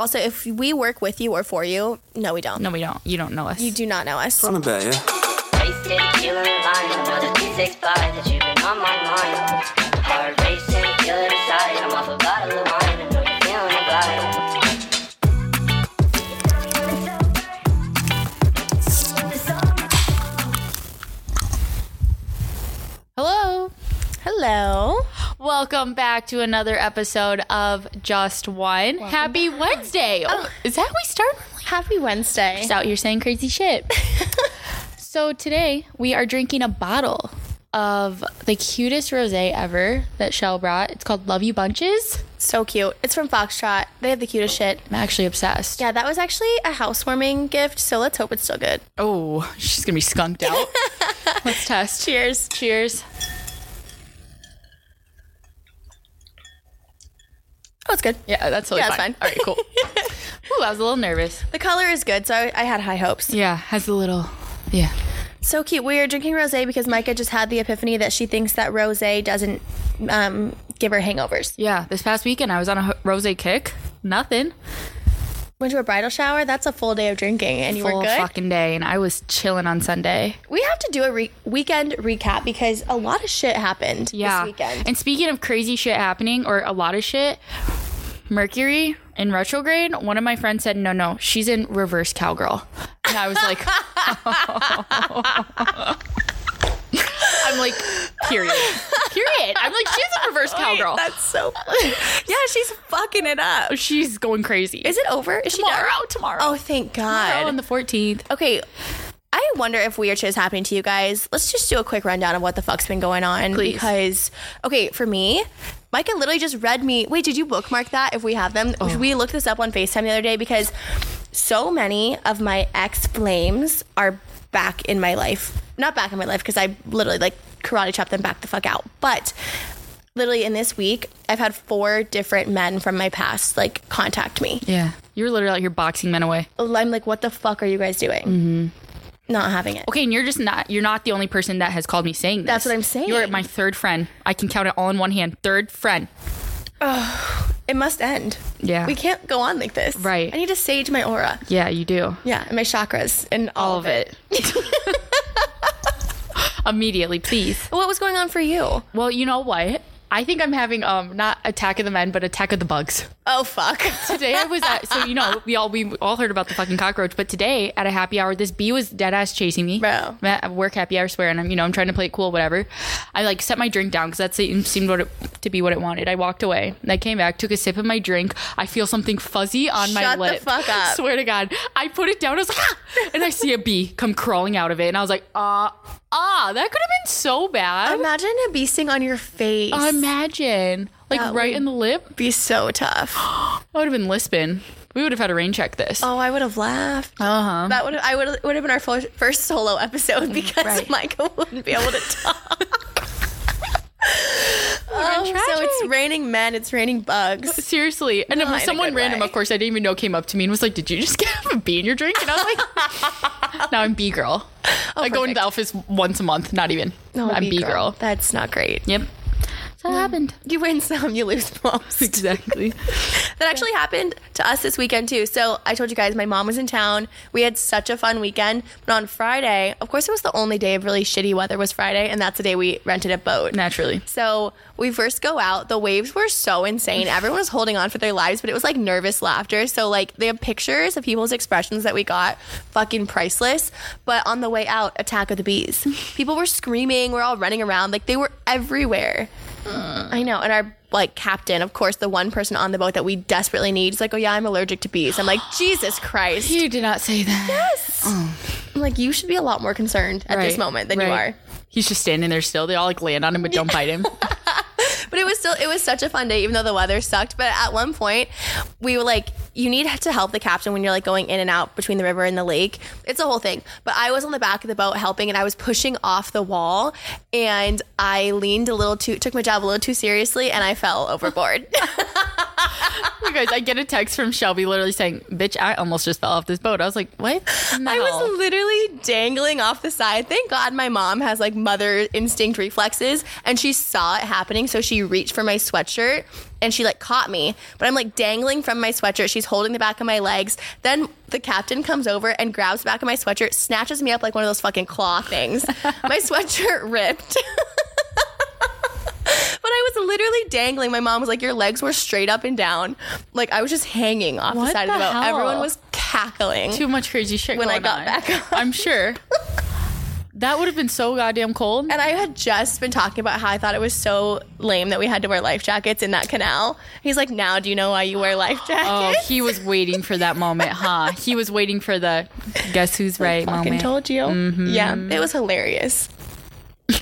Also, if we work with you or for you, no, we don't. No, we don't. You don't know us. You do not know us. Run a bet, yeah? Wasted, feeling alive. Another 265 that you've been on my mind. Heart racing, feel inside. I'm off a bottle of wine. I know you're feeling the vibe. Hello. Hello. Welcome back to another episode of Just One. Happy Wednesday. Oh, is that how we start? Happy Wednesday. Just out here saying crazy shit. so today we are drinking a bottle of the cutest rosé ever that Shell brought. It's called Love You Bunches. So cute. It's from Foxtrot. They have the cutest shit. I'm actually obsessed. Yeah, that was actually a housewarming gift, so let's hope it's still good. Oh, she's gonna be skunked out. Let's test. Cheers. Cheers. Oh, it's good. Yeah, that's totally Yeah, it's fine. fine. All right, cool. Ooh, I was a little nervous. The color is good, so I, I had high hopes. Yeah, has a little. Yeah. So cute. We are drinking rosé because Micah just had the epiphany that she thinks that rosé doesn't um, give her hangovers. Yeah, this past weekend I was on a rose kick. Nothing. Went to a bridal shower. That's a full day of drinking, and you Full were good. Full fucking day, and I was chilling on Sunday. We have to do a re- weekend recap because a lot of shit happened Yeah. this weekend. And speaking of crazy shit happening, or a lot of shit, Mercury in retrograde, one of my friends said, no, no, she's in reverse cowgirl. And I was like, oh. I'm like, period. Period. I'm like, she's a reverse cowgirl. That's so. yeah, she's fucking it up. She's going crazy. Is it over? Is she tomorrow? done? Tomorrow. Oh, thank God. tomorrow on the 14th. okay. I wonder if weird shit is happening to you guys. Let's just do a quick rundown of what the fuck's been going on. Please. Because, okay, for me, Micah literally just read me. Wait, did you bookmark that if we have them? Oh. We looked this up on FaceTime the other day because so many of my ex flames are back in my life. Not back in my life because I literally like karate chopped them back the fuck out. But literally in this week, I've had four different men from my past like contact me. Yeah. You're literally out here boxing men away. I'm like, what the fuck are you guys doing? Mm-hmm. Not having it. Okay, and you're just not you're not the only person that has called me saying this. That's what I'm saying. You're my third friend. I can count it all in one hand. Third friend. Oh, it must end. Yeah. We can't go on like this. Right. I need to sage my aura. Yeah, you do. Yeah, and my chakras and all, All of it. Immediately, please. What was going on for you? Well, you know what? I think I'm having um not attack of the men, but attack of the bugs. Oh fuck. Today I was at so you know we all we all heard about the fucking cockroach, but today at a happy hour, this bee was dead ass chasing me. Bro. Work happy hour, swear, and I'm you know I'm trying to play it cool, whatever. I like set my drink down because that se- seemed what it, to be what it wanted. I walked away. I came back, took a sip of my drink. I feel something fuzzy on my Shut the lip. fuck up. Swear to God, I put it down. I was like, ah! and I see a bee come crawling out of it, and I was like, ah, ah, that could have been so bad. Imagine a bee sting on your face. Imagine. Like That right in the lip. be so tough. I would have been lisping. We would have had to rain check this. Oh, I would have laughed. Uh huh. That would I would would have been our first, first solo episode because right. Micah wouldn't be able to talk. oh, so it's raining men. It's raining bugs. Seriously. And Not in then a someone random, way. of course, I didn't even know came up to me and was like, Did you just get a bee in your drink? And I was like, Now I'm B girl. Oh, I go into the office once a month, not even. Oh, I'm B girl. That's not great. Yep. So that happened. You win some, you lose most. Exactly. That actually happened to us this weekend too. So I told you guys my mom was in town. We had such a fun weekend. But on Friday, of course, it was the only day of really shitty weather was Friday, and that's the day we rented a boat. Naturally. So we first go out. The waves were so insane. Everyone was holding on for their lives, but it was like nervous laughter. So like they have pictures of people's expressions that we got, fucking priceless. But on the way out, attack of the bees. People were screaming. We're all running around. Like they were everywhere. I know. And our like captain, of course, the one person on the boat that we desperately need, is like, oh yeah, I'm allergic to bees. I'm like, Jesus Christ. You did not say that. Yes. Oh. I'm like, you should be a lot more concerned at this moment than you are. He's just standing there still. They all like land on him but don't bite him. But it was still it was such a fun day, even though the weather sucked. But at one point, we were like, you need to help the captain when you're like going in and out between the river and the lake. It's a whole thing. But I was on the back of the boat helping, and I was pushing off the wall, and I leaned a little too, took my job a little too seriously, and I fell overboard. You guys, I get a text from Shelby literally saying, "Bitch, I almost just fell off this boat." I was like, "What?" I was literally dangling off the side. Thank God my mom has like mother instinct reflexes and she saw it happening. So she reached for my sweatshirt and she like caught me. But I'm like dangling from my sweatshirt. She's holding the back of my legs. Then the captain comes over and grabs the back of my sweatshirt, snatches me up like one of those fucking claw things. my sweatshirt ripped. But I was literally dangling. My mom was like, Your legs were straight up and down. Like I was just hanging off the What side of the the boat. hell? Everyone was cackling. too much crazy shit When I got on. back up. I'm sure. That would have been so goddamn cold. And I had just been talking about how I thought it was so lame that we had to wear life jackets in that canal. He's like, now do you know why you wear life jackets? Oh, he was waiting for that moment, huh? He was waiting for the guess who's right fucking moment. told you. Mm-hmm. Yeah, it was hilarious.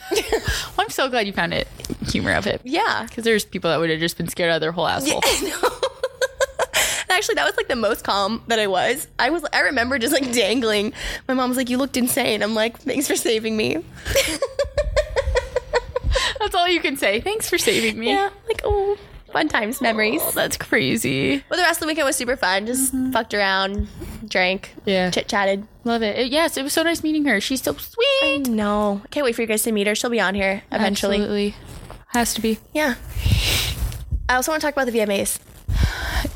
Well, I'm so glad you found it humor of it. Yeah. Because there's people that would have just been scared out of their whole asshole. And Actually, that was like the most calm that I was. I was. I remember just like dangling. My mom was like, "You looked insane." I'm like, "Thanks for saving me." That's all you can say. Thanks for saving me. Yeah, like oh, fun times, memories. That's crazy. But the rest of the weekend was super fun. Just fucked around, drank, Mm-hmm. Yeah. chit chatted. Love it. It- Yes, it was so nice meeting her. She's so sweet. No, can't wait for you guys to meet her. She'll be on here eventually. Absolutely. Has to be. Yeah. I also want to talk about the VMAs.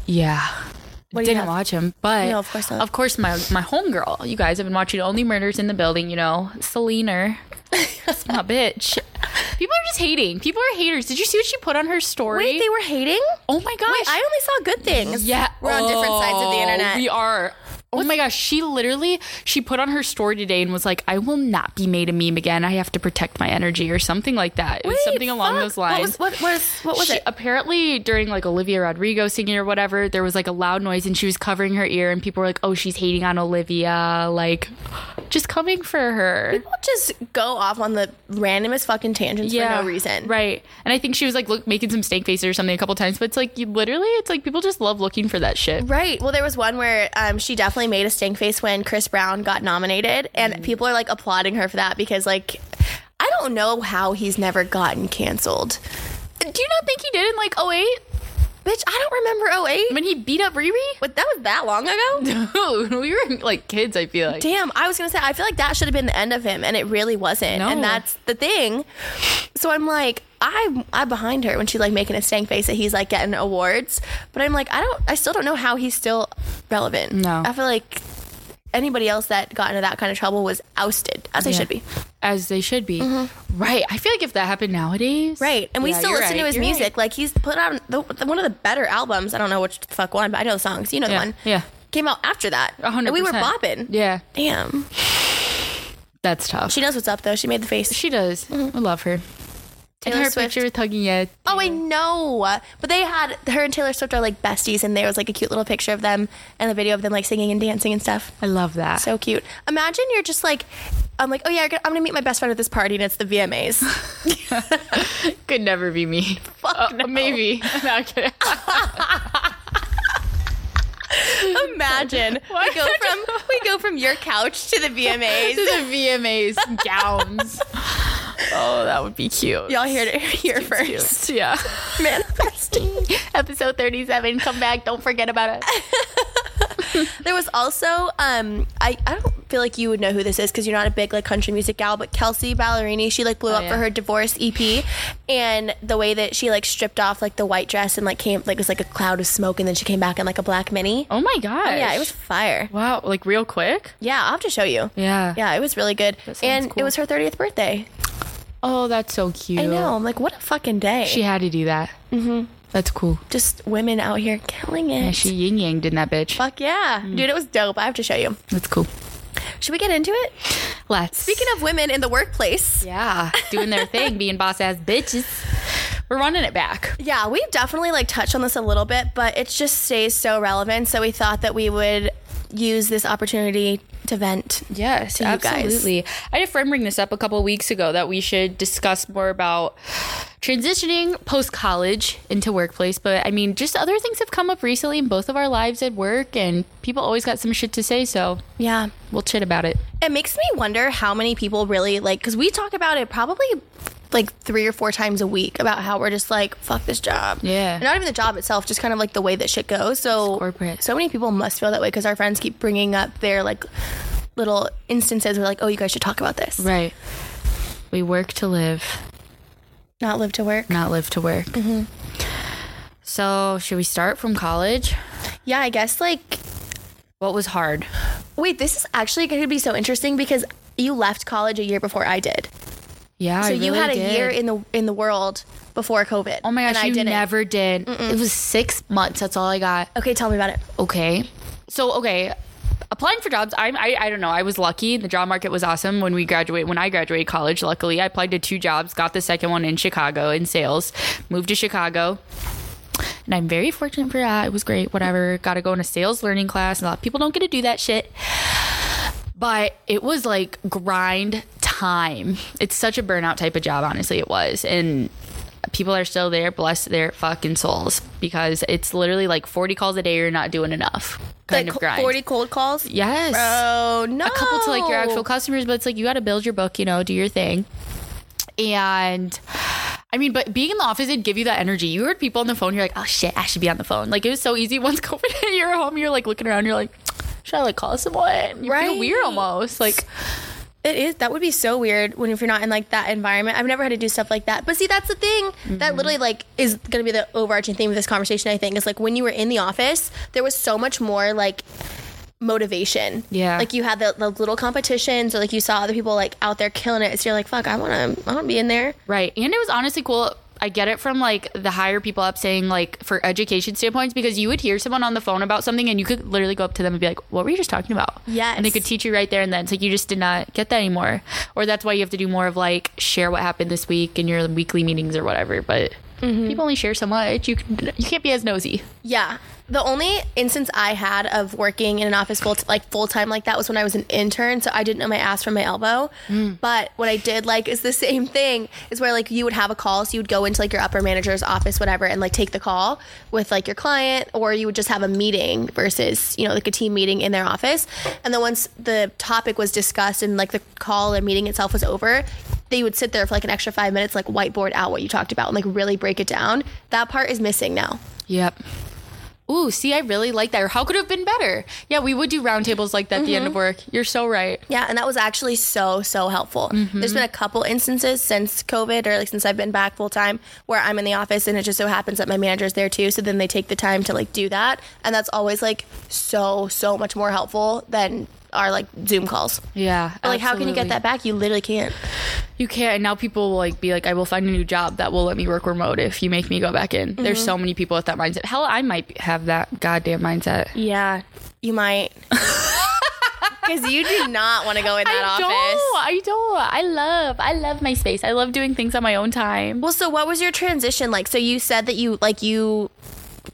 Yeah. What Didn't watch him, but No, of course not. Of course, my my homegirl. You guys have been watching Only Murders in the Building. You know, Selena. That's my bitch. People are just hating. People are haters. Did you see what she put on her story? Wait, they were hating? oh my gosh. Wait, I only saw good things. Yeah, We're on different sides of the Oh, internet. We are. Oh my gosh, she literally she put on her story today and was like, "I will not be made a meme again. I have to protect my energy or something like that." It was Wait, something along fuck. those lines. What was, what was, what was She- it? Apparently, during like Olivia Rodrigo singing or whatever, there was like a loud noise and she was covering her ear, and people were like, "Oh, she's hating on Olivia," like just coming for her. People just go off on the randomest fucking tangents for no reason. right? And I think she was like look, making some stank faces or something a couple times, but it's like you literally, it's like people just love looking for that shit. Right. Well, there was one where um, she definitely made a stink face when Chris Brown got nominated, and Mm. people are like applauding her for that because, like, I don't know how he's never gotten canceled. Do you not think he did in like 08 Bitch, I don't remember 08. when he beat up Riri? But that was that long ago? Dude, we were like kids. I feel like. Damn, I was gonna say I feel like that should have been the end of him, and it really wasn't. No. And that's the thing. So I'm like, I'm I'm behind her when she's like making a stank face that he's like getting awards, but I'm like, I don't, I still don't know how he's still relevant. No. I feel like anybody else that got into that kind of trouble was ousted, as they Yeah. should be. as they should be. Right. I feel like if that happened nowadays, Mm-hmm. Right, and we Yeah, still listen to his you're music. right. Like he's put out the, the- one of the better albums. I don't know which the fuck one, but I know the songs. You know the one. yeah. Came out after that. A hundred And we were bopping. Yeah, Damn. that's tough. She knows what's up though. She made the face. She does. I love her. And Taylor her Swift. picture with hugging it. Oh, I know. But they had her and Taylor Swift are like besties, and there was like a cute little picture of them and a video of them like singing and dancing and stuff. I love that. So cute. Imagine you're just like, I'm like, oh yeah, I'm gonna meet my best friend at this party, and it's the VMAs. Could never be me. Fuck Uh, no. Maybe. Not kidding. Imagine we go from we go from your couch to the VMAs. to the VMAs gowns. Oh, that would be cute. Y'all heard it here first. Yeah. Manifesting. Episode 37. Come back. Don't forget about it. There was also um I, I don't feel like you would know who this is because you're not a big like country music gal, but Kelsea Ballerini, she like blew up yeah. for her divorce EP and the way that she like stripped off like the white dress and like came like it was like a cloud of smoke and then she came back in like a black mini. Oh my gosh. Yeah, it was fire. Wow. Like real quick? Yeah, I'll have to show you. Yeah. Yeah, it was really good. And cool. it was her 30th birthday. Oh, that's so cute. I know. I'm like, what a fucking day. She had to do that. Mm-hmm. That's cool. Just women out here killing it. Yeah, she yin yanged in that bitch. Fuck yeah. Dude, it was dope. I have to show you. That's cool. Should we get into it? Let's. Speaking of women in the workplace, yeah, doing their thing, being boss ass bitches. We're running it back. yeah, we definitely like touched on this a little bit, but it just stays so relevant. So we thought that we would use this opportunity to vent. Yes, to you guys. absolutely. I had a friend bring this up a couple of weeks ago that we should discuss more about transitioning post college into workplace. But I mean, just other things have come up recently in both of our lives at work, and people always got some shit to say. So Yeah. we'll chit about it. It makes me wonder how many people really like, because we talk about it probably like three or four times a week about how we're just like fuck this job. Yeah. And not even the job itself, just kind of like the way that shit goes. So It's corporate. So many people must feel that way because our friends keep bringing up their like little instances where like, oh, you guys should talk about this. Right. We work to live, Not live to work. not live to work. Mm-hmm. So, should we start from college? Yeah, I guess like What was hard? wait, this is actually going to be so interesting because you left college a year before I did. Yeah, So I you really had a did. year in the in the world before COVID. Oh my and gosh, I you didn't. never did. It was six months. That's all I got. Okay, tell me about it. Okay. So okay, applying for jobs. I'm I, I don't know. I was lucky. The job market was awesome when we graduate. When I graduated college, luckily I applied to two jobs. Got the second one in Chicago in sales. Moved to Chicago. And I'm very fortunate for that. It was great. Whatever. Got to go in a sales learning class. A lot of people don't get to do that shit. But it was like grind time. It's such a burnout type of job, honestly, it was. And people are still there, bless their fucking souls, because it's literally like 40 calls a day, you're not doing enough kind like of grind. forty cold calls. Yes. Oh no. A couple to like your actual customers, but it's like you got to build your book, you know, do your thing. And I mean, but being in the office, it'd give you that energy. You heard people on the phone, you're like, oh shit, I should be on the phone. Like it was so easy once COVID hit, you're home, you're like looking around, you're like, should I like call someone? You feel weird almost. Like, It is. That would be so weird when if you're not in like that environment. I've never had to do stuff like that. But see, that's the thing Mm-hmm. that literally like is going to be the overarching theme of this conversation. I think is like when you were in the office, there was so much more like motivation. Yeah. Like you had the, the little competitions, or like you saw other people like out there killing it. So you're like, fuck, I want to, I want to be in there. Right. And it was honestly cool. I get it from like the higher people up saying like for education standpoints because you would hear someone on the phone about something and you could literally go up to them and be like, "What were you just talking about?" Yes. and they could teach you right there and then. It's like you just did not get that anymore, or that's why you have to do more of like share what happened this week in your weekly meetings or whatever. But mm-hmm. people only share so much. You can you can't be as nosy. Yeah. The only instance I had of working in an office full like full time like that was when I was an intern, so I didn't know my ass from my elbow. Mm. But what I did like is the same thing is where like you would have a call, so you would go into like your upper manager's office, whatever, and like take the call with like your client, or you would just have a meeting versus you know like a team meeting in their office. And then once the topic was discussed and like the call and meeting itself was over, they would sit there for like an extra five minutes, like whiteboard out what you talked about and like really break it down. That part is missing now. Yep. Ooh, see, I really like that. Or how could it have been better? Yeah, we would do roundtables like that at the end of mm-hmm. work. You're so right. Yeah, and that was actually so so helpful. Mm-hmm. There's been a couple instances since COVID or like since I've been back full time where I'm in the office and it just so happens that my manager's there too. So then they take the time to like do that, and that's always like so so much more helpful than our like Zoom calls. Yeah. But, like, how can you get absolutely. that back? You literally can't. You can't. And now people will like be like, I will find a new job that will let me work remote if you make me go back in. Mm-hmm. There's so many people with that mindset. Hell, I might have that goddamn mindset. Yeah, you might. Because you do not want to go in that I office. don't. I don't. I love. I love my space. I love doing things on my own time. Well, so what was your transition like? So you said that you like you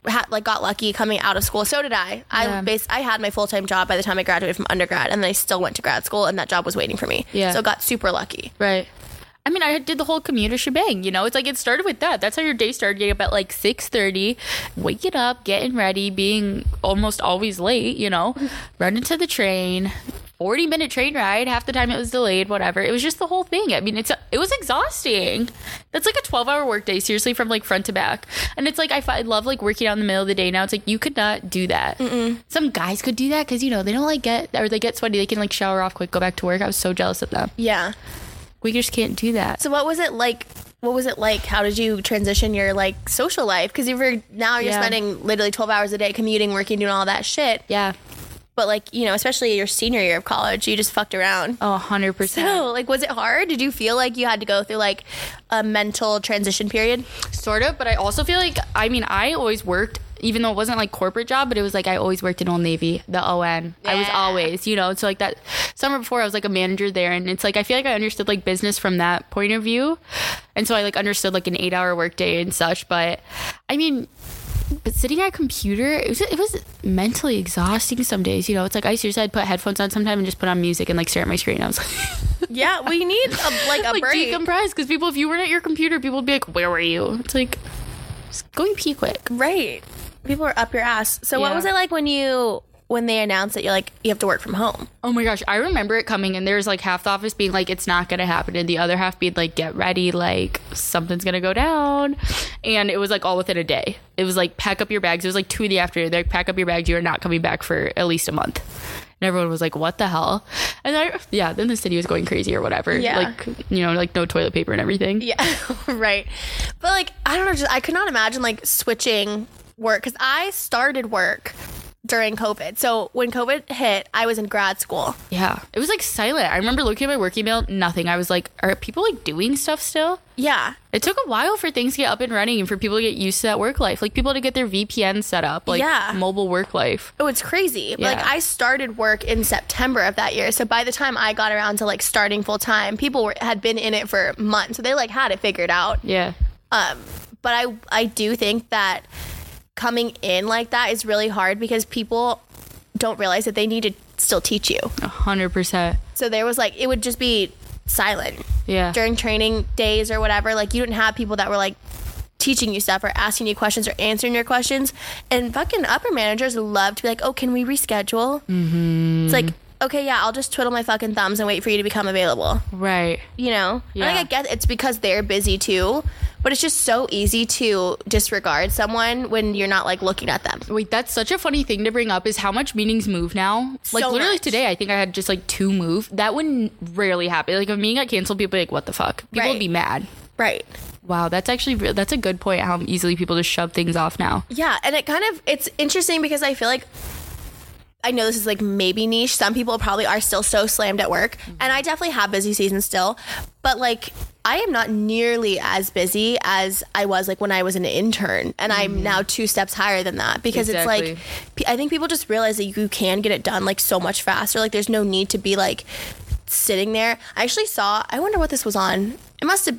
had like got lucky coming out of school. So did I. I Yeah. bas- I had my full time job by the time I graduated from undergrad, and then I still went to grad school, and that job was waiting for me. Yeah. So got super lucky. Right. I mean, I did the whole commuter shebang. You know, it's like it started with that. That's how your day started. Getting up at like six thirty, waking up, getting ready, being almost always late. You know, running to the train. 40 minute train ride half the time it was delayed whatever it was just the whole thing i mean it's it was exhausting that's like a 12 hour workday seriously from like front to back and it's like I, I love like working out in the middle of the day now it's like you could not do that some guys could do that because you know they don't like get or they get sweaty they can like shower off quick go back to work i was so jealous of them Yeah. we just can't do that. So what was it like? What was it like? How did you transition your like social life? Because you were now you're Yeah. spending literally twelve hours a day commuting, working, doing all that shit. Yeah. But like you know, especially your senior year of college, you just fucked around. Oh, 100%. So like, was it hard? Did you feel like you had to go through like a mental transition period? sort of, but I also feel like, I mean, I always worked, even though it wasn't like corporate job, but it was like I always worked in Old Navy, the ON. Yeah. I was always, you know, so like that summer before I was like a manager there. And it's like, I feel like I understood like business from that point of view. And so I like understood like an eight hour workday and such. But I mean, but sitting at a computer, it was, it was mentally exhausting some days. You know, it's like I seriously I'd put headphones on sometime and just put on music and like stare at my screen. I was like, Yeah, we need a, like a like break. decompress because people, if you weren't at your computer, people would be like, "Where were you?" It's like, just go pee quick. Right. People are up your ass. So what was it like when you when they announced that you're like you have to work from home. Oh my gosh, I remember it coming, and there's like half the office being like, it's not gonna happen, and the other half being like, get ready, like something's gonna go down. And it was like all within a day. It was like, pack up your bags. It was like two in the afternoon. They're like, pack up your bags. You are not coming back for at least a month. And everyone was like, what the hell? And I, yeah, then the city was going crazy or whatever. Yeah. Like, you know, like no toilet paper and everything. Yeah, right. But like, I don't know. Just I could not imagine like switching work because I started work during COVID. So when COVID hit, I was in grad school. Yeah. It was like silent. I remember looking at my work email, nothing. I was like, are people like doing stuff still? Yeah, It took a while for things to get up and running and for people to get used to that work life. Like people to get their VPN set up, like Yeah. mobile work life. Oh, it's crazy. But, Like I started work in September of that year. So by the time I got around to like starting full time, people were, had been in it for months. So they like had it figured out. Yeah. Um, but I I do think that coming in like that is really hard because people don't realize that they need to still teach you. A hundred percent. So there was like it would just be silent Yeah. during training days or whatever. Like you didn't have people that were like teaching you stuff or asking you questions or answering your questions. And fucking upper managers love to be like, "Oh, can we reschedule?" Mm-hmm. It's like, okay, yeah, I'll just twiddle my fucking thumbs and wait for you to become available. right. You know, And, Yeah. like I get it's because they're busy too, but it's just so easy to disregard someone when you're not like looking at them. Wait, that's such a funny thing to bring up is how much meetings move now. Like So literally much. today, I think I had just like two move. That would rarely happen. Like if a meeting got canceled, people like, "What the fuck?" People Right. would be mad. Right. Wow, that's actually re- that's a good point. How easily people just shove things off now. Yeah, and it kind of it's interesting because I feel like I know this is like maybe niche. Some people probably are still so slammed at work, mm-hmm. and I definitely have busy seasons still. But like, I am not nearly as busy as I was like when I was an intern, and I'm mm-hmm. now two steps higher than that because it's like I think people just realize that you can get it done like so much faster. Like, there's no need to be like sitting there. I actually saw. I wonder what this was on. It must have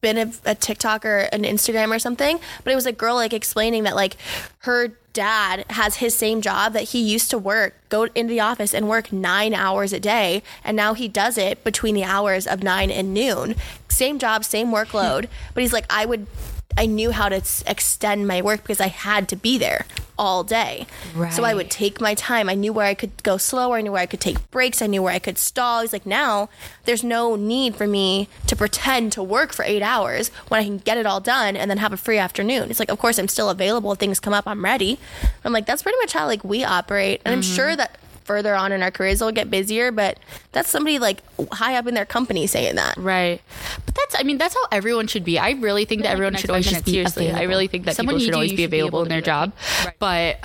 been a, a TikTok or an Instagram or something, but it was a girl like explaining that like her dad has his same job that he used to work, go into the office and work nine hours a day, and now he does it between the hours of nine and noon. Same job, same workload, but he's like, I would. I knew how to extend my work because I had to be there all day. So I would take my time. I knew where I could go slower. I knew where I could take breaks. I knew where I could stall. He's like, now there's no need for me to pretend to work for eight hours when I can get it all done and then have a free afternoon. It's like, of course, I'm still available. If things come up, I'm ready. I'm like, that's pretty much how like we operate. And I'm sure mm-hmm. that further on in our careers it'll get busier, but that's somebody like high up in their company saying that. Right. But that's, I mean, that's how everyone should be. I really think that everyone should always just be seriously, I available. really think that Someone people should always be available in their to do it. job. But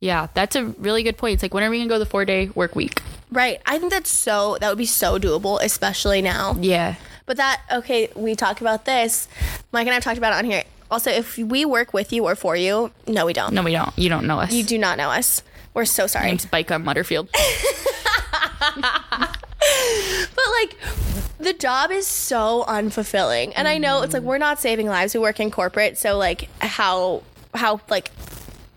yeah, that's a really good point. It's like, when are we going to go the four day work week? Right. I think that's so, that would be so doable, especially now. Yeah. But that okay, we talked about this. Mike and I have talked about it on here. Also, if we work with you or for you, no, we don't. No, we don't. You don't know us. You do not know us. We're so sorry. name's Bika Mutterfield. But like, the job is so unfulfilling, and I know it's like we're not saving lives. We work in corporate, so like how how like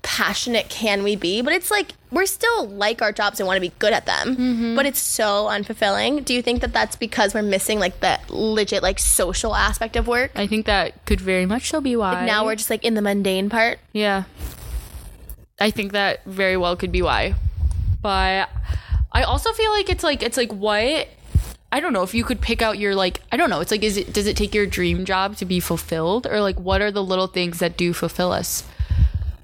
passionate can we be? But it's like we're still like our jobs and want to be good at them. Mm-hmm. But it's so unfulfilling. Do you think that that's because we're missing like the legit like social aspect of work? I think that could very much so be why. Now we're just like in the mundane part. Yeah. I think that very well could be why. But I also feel like it's like it's like what I don't know if you could pick out your like I don't know, it's like is it does it take your dream job to be fulfilled or like what are the little things that do fulfill us?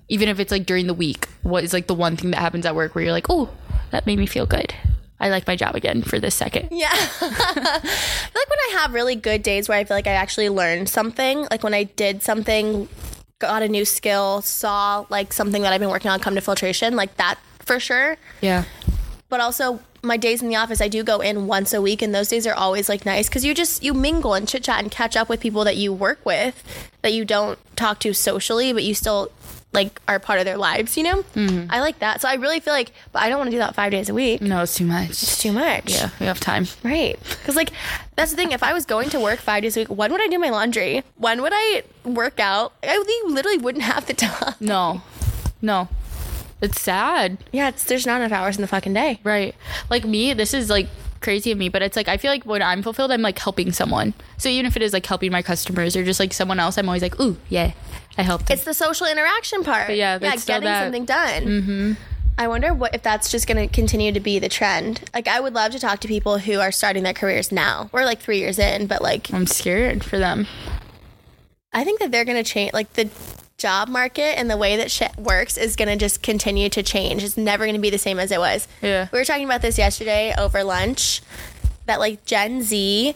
Even if it's like during the week, what is like the one thing that happens at work where you're like, "Oh, that made me feel good. I like my job again for this second. Yeah. I feel like when I have really good days where I feel like I actually learned something, like when I did something, got a new skill, saw like something that I've been working on come to filtration, like that for sure. Yeah. But also my days in the office, I do go in once a week, and those days are always like nice because you just you mingle and chit chat and catch up with people that you work with that you don't talk to socially, but you still like are part of their lives. You know, mm-hmm. I like that. So I really feel like, but I don't want to do that five days a week. No, it's too much. It's too much. Yeah, we have time. Right. Because, like, that's the thing. If I was going to work five days a week, when would I do my laundry? When would I work out? I literally wouldn't have the time. No. No. It's sad. Yeah, it's, there's not enough hours in the fucking day. Right. Like me, this is like crazy of me, but it's like I feel like when I'm fulfilled, I'm like helping someone. So even if it is like helping my customers or just like someone else, I'm always like, ooh, yeah, I helped. them." It's the social interaction part. yeah, yeah, still getting that- something done. Mm-hmm. I wonder what if that's just going to continue to be the trend. Like, I would love to talk to people who are starting their careers now. We're like three years in, but like, I'm scared for them. I think that they're going to change. Like, the job market and the way that shit works is going to just continue to change. It's never going to be the same as it was. Yeah. We were talking about this yesterday over lunch that like Gen Z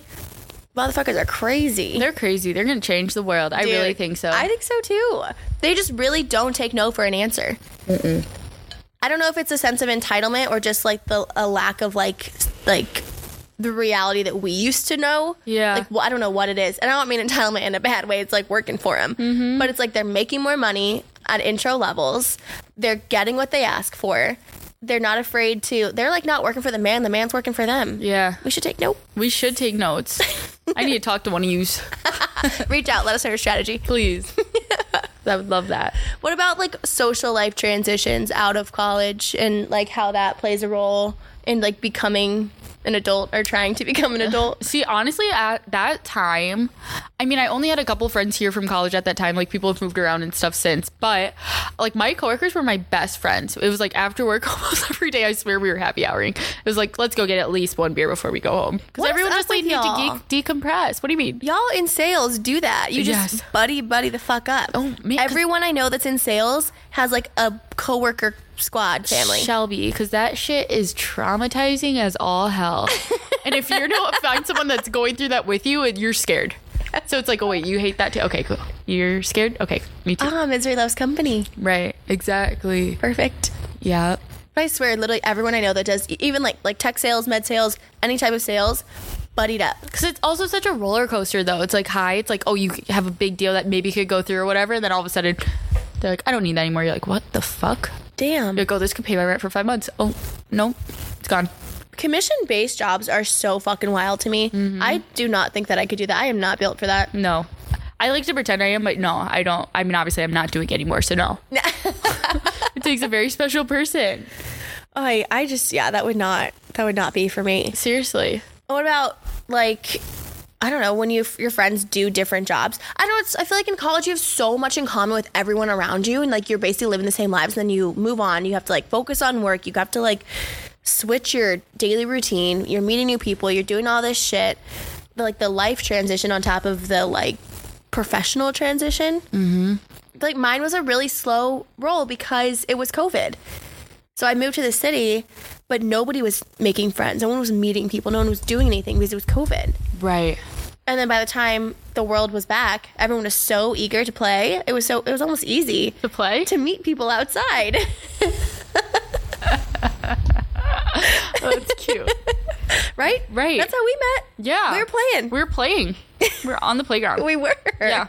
motherfuckers are crazy. They're crazy. They're gonna change the world. I really think so. I think so too. They just really don't take no for an answer. I don't know if it's a sense of entitlement or just like the a lack of like like the reality that we used to know. Yeah. Like well, I don't know what it is, and I don't mean entitlement in a bad way. It's like working for them, Mm-hmm. but it's like they're making more money at intro levels. They're getting what they ask for. They're not afraid to. They're like not working for the man. The man's working for them. yeah, We should take note. we should take notes. I need to talk to one of you, Reach out. Let us know your strategy. please. I would love that. What about like social life transitions out of college and like how that plays a role in like becoming an adult or trying to become an adult? See, honestly, at that time, I mean, I only had a couple friends here from college at that time. Like, people have moved around and stuff since. But, like, my coworkers were my best friends. It was like after work almost every day. I swear we were happy houring. It was like, let's go get at least one beer before we go home. Because everyone just like y'all? to de- decompress. What do you mean? Y'all in sales do that. You just Yes. buddy buddy the fuck up. Oh, man, Everyone I know that's in sales has like a coworker squad family. Shelby, because that shit is traumatizing as all hell. and if you don't find someone that's going through that with you, and you're scared. So it's like, oh wait, you hate that too? Okay, cool. You're scared? Okay, me too. Ah, misery loves company. right, exactly. Perfect. Yeah. But I swear, literally everyone I know that does even like like tech sales, med sales, any type of sales, buddied up. Because it's also such a roller coaster, though. It's like high. It's like, oh, you have a big deal that maybe could go through or whatever. And then all of a sudden, they're like, I don't need that anymore. You're like, what the fuck? Damn. You're like, oh, this could pay my rent for five months. Oh, no, it's gone. Commission based jobs are so fucking wild to me. Mm-hmm. I do not think that I could do that. I am not built for that. No. I like to pretend I am, but no, I don't. I mean, obviously, I'm not doing it anymore, so no. it takes a very special person. I I just yeah, that would not that would not be for me. Seriously. What about like I don't know when you your friends do different jobs. I don't. It's, I feel like in college you have so much in common with everyone around you, and like you're basically living the same lives. And then you move on. You have to like focus on work. You have to like switch your daily routine. You're meeting new people. You're doing all this shit. The, like the life transition on top of the like professional transition. Mm-hmm. Like mine was a really slow roll because it was COVID. So I moved to the city, but nobody was making friends. No one was meeting people. No one was doing anything because it was COVID. Right. And then by the time the world was back, everyone was so eager to play. It was so it was almost easy To play? to meet people outside. That's cute. right? Right. That's how we met. Yeah. We were playing. We were playing. We were on the playground. We were. yeah.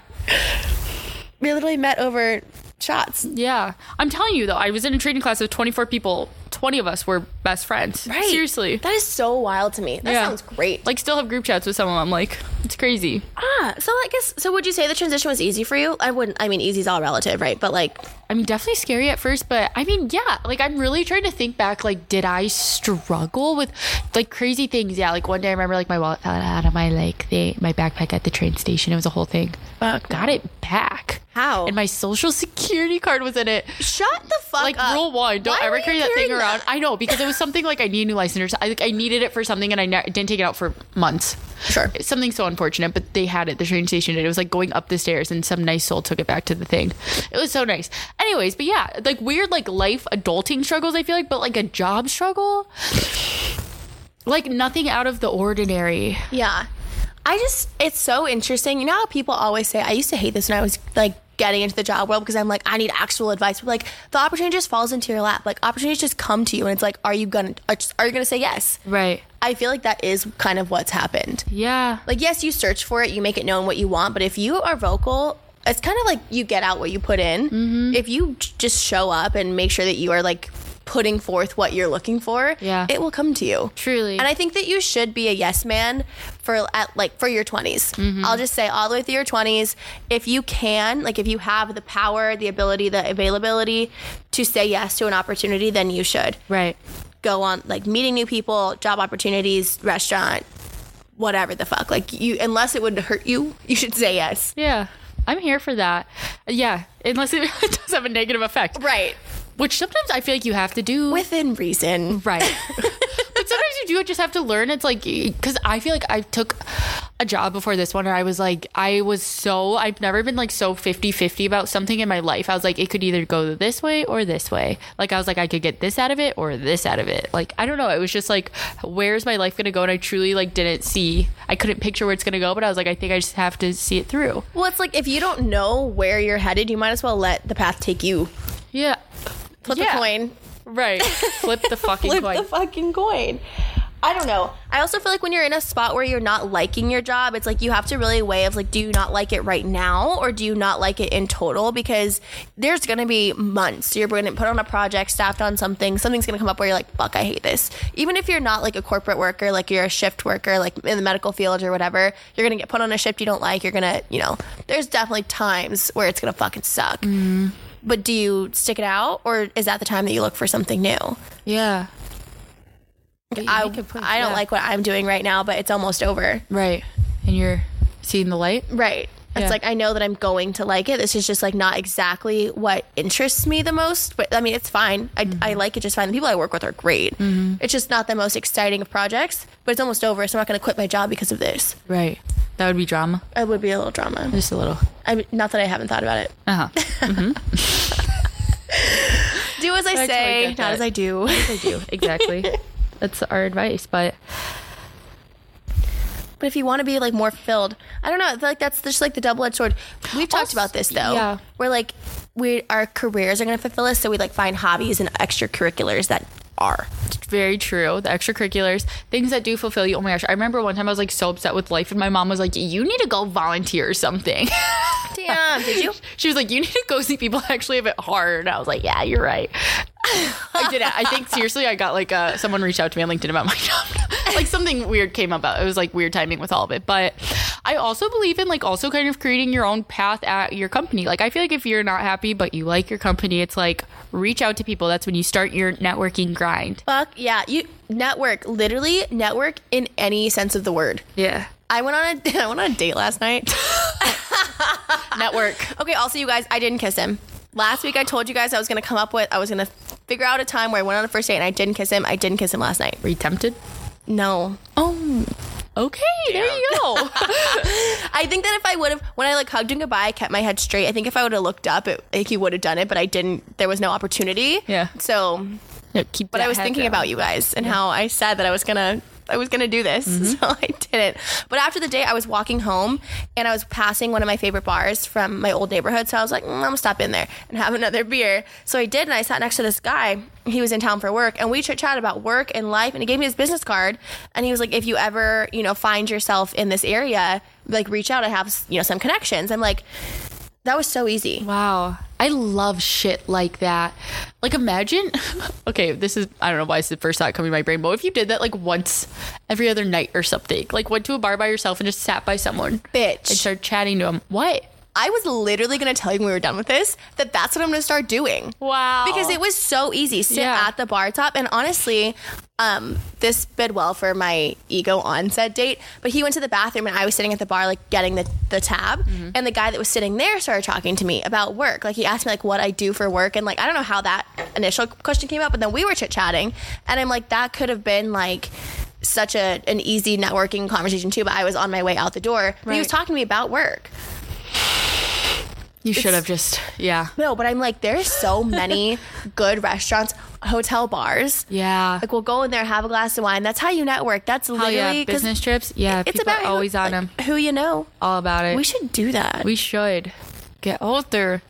We literally met over shots. Yeah. I'm telling you, though, I was in a training class of 24 people. 20 of us were best friends. Right. Seriously. That is so wild to me. That Yeah. sounds great. Like, still have group chats with some of them. Like, it's crazy. ah, so I guess so would you say the transition was easy for you? I wouldn't I mean easy's all relative, right? But like I mean, definitely scary at first, but I mean, yeah, like I'm really trying to think back. Like, did I struggle with like crazy things? Yeah, like one day I remember like my wallet fell out of my like the my backpack at the train station. It was a whole thing. Fuck. Got it back. How? And my social security card was in it. Shut the fuck Like up. Like rule one, don't Why ever carry that thing around. that? I know because it was something like I need a new license. I like I needed it for something and I ne- didn't take it out for months. Sure. It's something so unfortunate, but they had it the train station and it was like going up the stairs and some nice soul took it back to the thing. It was so nice. Anyways, but yeah, like weird like life adulting struggles I feel like, but like a job struggle like nothing out of the ordinary. Yeah. I just, it's so interesting. You know how people always say, I used to hate this when I was like getting into the job world because I'm like, I need actual advice. But like, the opportunity just falls into your lap. Like, opportunities just come to you, and it's like, are you gonna, are you gonna say yes? Right. I feel like that is kind of what's happened. Yeah. Like, yes, you search for it, you make it known what you want, but if you are vocal, it's kind of like you get out what you put in. Mm-hmm. If you just show up and make sure that you are like putting forth what you're looking for, Yeah. it will come to you. Truly. And I think that you should be a yes man for at like for your 20s. Mm-hmm. I'll just say all the way through your 20s, if you can, like if you have the power, the ability, the availability to say yes to an opportunity, then you should right. go on like meeting new people, job opportunities, restaurant, whatever the fuck. Like you unless it would hurt you, you should say yes. Yeah. I'm here for that. Yeah, unless it does have a negative effect. Right. Which sometimes I feel like you have to do Within reason. Right. but sometimes you do just have to learn. It's like, because I feel like I took a job before this one and I was like, I was so, I've never been like so 50 50 about something in my life. I was like, it could either go this way or this way. Like, I was like, I could get this out of it or this out of it. Like, I don't know. It was just like, where's my life going to go? And I truly like didn't see, I couldn't picture where it's going to go, but I was like, I think I just have to see it through. Well, it's like if you don't know where you're headed, you might as well let the path take you. Yeah. Flip Yeah. the coin. Right. Flip the fucking Flip coin. the fucking coin. I don't know. I also feel like when you're in a spot where you're not liking your job, it's like you have to really weigh of like, do you not like it right now or do you not like it in total? Because there's gonna be months you're gonna put on a project, staffed on something, something's gonna come up where you're like, fuck, I hate this. Even if you're not like a corporate worker, like you're a shift worker, like in the medical field or whatever, you're gonna get put on a shift you don't like. You're gonna, you know, there's definitely times where it's gonna fucking suck. Mm-hmm. But do you stick it out or is that the time that you look for something new? yeah. I, point, I don't yeah. like what I'm doing right now, but it's almost over. Right. And you're seeing the light? Right. It's like I know that I'm going to like it. This is just like not exactly what interests me the most, but I mean it's fine. I, Mm-hmm. I like it just fine. The people I work with are great. It's just not the most exciting of projects, but it's almost over. So I'm not going to quit my job because of this. Right. That would be drama. It would be a little drama. Just a little. I mean, not that I haven't thought about it. Uh huh. Do as I, totally say, not as I do. As I do. Exactly. That's our advice. But But if you want to be like more filled, I don't know. I feel like that's just like the double edged sword. We've talked Also- about this though. yeah. Where like we our careers are going to fulfill us, so we like find hobbies and extracurriculars that are. very true. The extracurriculars, things that do fulfill you. Oh my gosh. I remember one time I was like so upset with life, and my mom was like, You need to go volunteer or something. Damn, did you? she was like, You need to go see people actually have it hard. And I was like, Yeah, you're right. I did it. I think seriously, I got like uh, someone reached out to me on LinkedIn about my job. like something weird came about. It was like weird timing with all of it. But I also believe in like also kind of creating your own path at your company. Like I feel like if you're not happy but you like your company, it's like reach out to people. That's when you start your networking grind. Fuck yeah, you network. Literally network in any sense of the word. Yeah. I went on a I went on a date last night. Network. Okay, also you guys, I didn't kiss him. Last week I told you guys I was gonna come up with I was gonna figure out a time where I went on a first date and I didn't kiss him. I didn't kiss him last night. Were you tempted? No. Oh. Okay, there you go. I think that if I would have, when I like hugged him goodbye, I kept my head straight. I think if I would have looked up, it, like, he would have done it, but I didn't. There was no opportunity. Yeah. So, Yeah, keep but I was thinking down. about you guys and how I said that I was gonna, I was gonna do this, Mm-hmm. so I didn't. But after the day, I was walking home and I was passing one of my favorite bars from my old neighborhood, so I was like, mm, I'm gonna stop in there and have another beer. So I did, and I sat next to this guy. He was in town for work, and we chit chat about work and life. And he gave me his business card, and he was like, if you ever, you know, find yourself in this area, like reach out. I have, you know, some connections. I'm like, that was so easy. Wow. I love shit like that. Like imagine okay, this is I don't know why it's the first thought coming to my brain, but if you did that like once every other night or something. Like went to a bar by yourself and just sat by someone Bitch. and started chatting to them. What? I was literally going to tell you when we were done with this that that's what I'm going to start doing. Wow. Because it was so easy. Sit Yeah. at the bar top. And honestly, um, this bid well for my ego onset date. But he went to the bathroom and I was sitting at the bar, like getting the, the tab. Mm-hmm. And the guy that was sitting there started talking to me about work. Like he asked me like what I do for work. And like, I don't know how that initial question came up, but then we were chit chatting. And I'm like, that could have been like, such a an easy networking conversation too, but I was on my way out the door. But he was talking to me about work. You should have just yeah. No, but I'm like, there's so many good restaurants, hotel bars. Yeah. Like we'll go in there, have a glass of wine. That's how you network. That's Hell literally yeah, business trips. Yeah, It's people about are who- always on like, them. Who you know. All about it. We should do that. we should get older.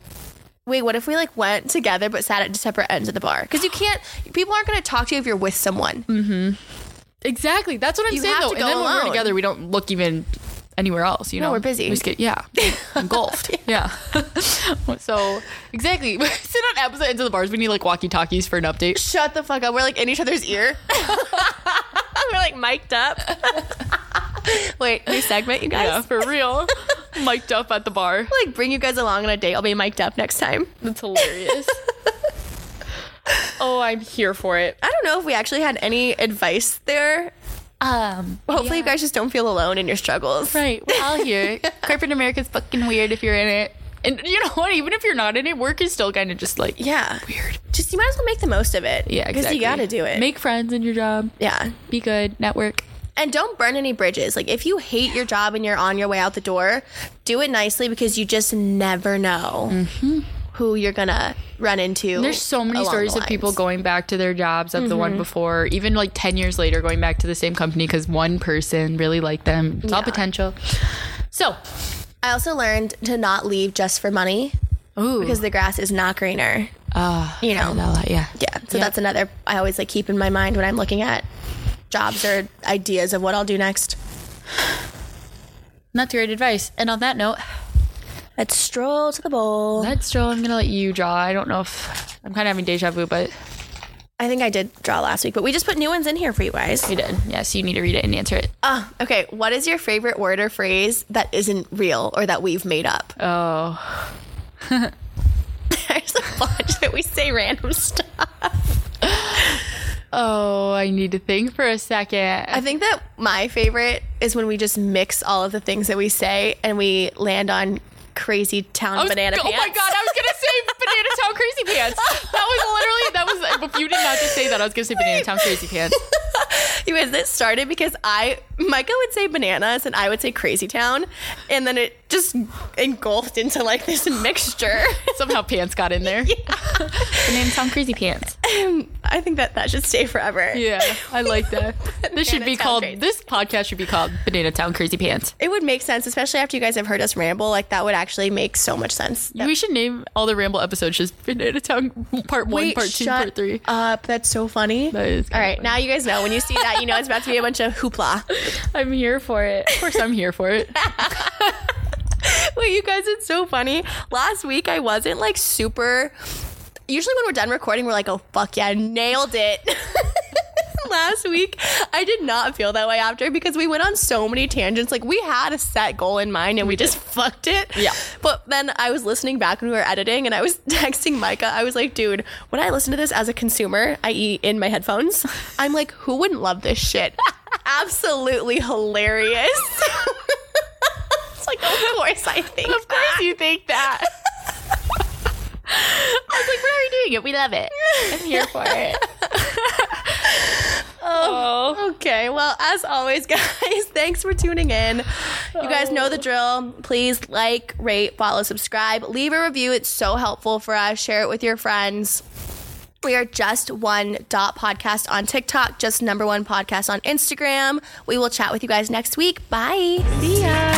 Wait, what if we like went together but sat at separate ends of the bar? Because you can't. People aren't going to talk to you if you're with someone. Mm hmm. Exactly. That's what I'm You saying though. and then when we're together, we don't look even anywhere else. You No, know, we're busy. We just get yeah, engulfed. yeah. so exactly, sit on opposite ends of the bars. We need like walkie talkies for an update. Shut the fuck up. We're like in each other's ear. we're like mic'd up. Wait, new segment, you guys. Yeah, for real. Mic'd up at the bar. Like bring you guys along on a date. I'll be mic'd up next time. That's hilarious. oh, I'm here for it. I don't know if we actually had any advice there. Um, Hopefully, you guys just don't feel alone in your struggles. right. We're all here. Corporate America's fucking weird if you're in it. And you know what? Even if you're not in it, work is still kind of just like Yeah. weird. Just you might as well make the most of it. Yeah, Because exactly. you got to do it. Make friends in your job. yeah. Be good. Network. And don't burn any bridges. Like if you hate your job and you're on your way out the door, do it nicely because you just never know who you're gonna run into. There's so many stories of people going back to their jobs of the one before, even like 10 years later, going back to the same company because one person really liked them. It's all potential. So, I also learned to not leave just for money ooh, because the grass is not greener. uh, you know. yeah. Yeah. So Yep. that's another I always like keep in my mind when I'm looking at jobs or ideas of what I'll do next. That's great advice. And on that note, Let's stroll to the bowl. let's Joe, I'm gonna let you draw. I don't know if I'm kind of having deja vu, but I think I did draw last week, but we just put new ones in here for you guys. we did. Yes, you need to read it and answer it. Ah, okay. What is your favorite word or phrase that isn't real or that we've made up? Oh, There's a bunch that we say random stuff. oh, I need to think for a second. I think that my favorite is when we just mix all of the things that we say and we land on crazy town was- banana oh pants. Oh my god, I was gonna say Banana Town Crazy Pants. That was literally that was. If you did not just say that, I was gonna say Banana Town Crazy Pants. You guys, this started because I, Micah would say bananas and I would say crazy town. And then it just engulfed into like this mixture. Somehow pants got in there. Banana Town Crazy Pants. Um, I think that that should stay forever. Yeah, I like that. This should be Town called. Crazy. This podcast should be called Banana Town Crazy Pants. It would make sense, especially after you guys have heard us ramble. Like that would actually make so much sense. That- We should name all the Ramble episodes just Banana Town Part One, Wait, Part Two, Part Three. Up. That's so funny. That is all funny. now you guys know. When you see that, you know it's about to be a bunch of hoopla. I'm here for it. Of course, I'm here for it. Wait, you guys, it's so funny. Last week I wasn't like super. Usually when we're done recording, we're like, oh fuck yeah, nailed it. Last week, I did not feel that way after because we went on so many tangents. Like we had a set goal in mind and we just fucked it. Yeah. But then I was listening back when we were editing and I was texting Micah. I was like, dude, when I listen to this as a consumer, i.e., in my headphones, I'm like, who wouldn't love this shit? Absolutely hilarious. it's like, of course I think. Of course, you think that. I was like, "We're already doing it. We love it. I'm here for it." Um, oh, Okay, well, as always, guys, thanks for tuning in. You guys know the oh. drill. Please like, rate, follow, subscribe, leave a review. It's so helpful for us. Share it with your friends. We are just one dot podcast on TikTok, just number one podcast on Instagram. We will chat with you guys next week. Bye. See ya.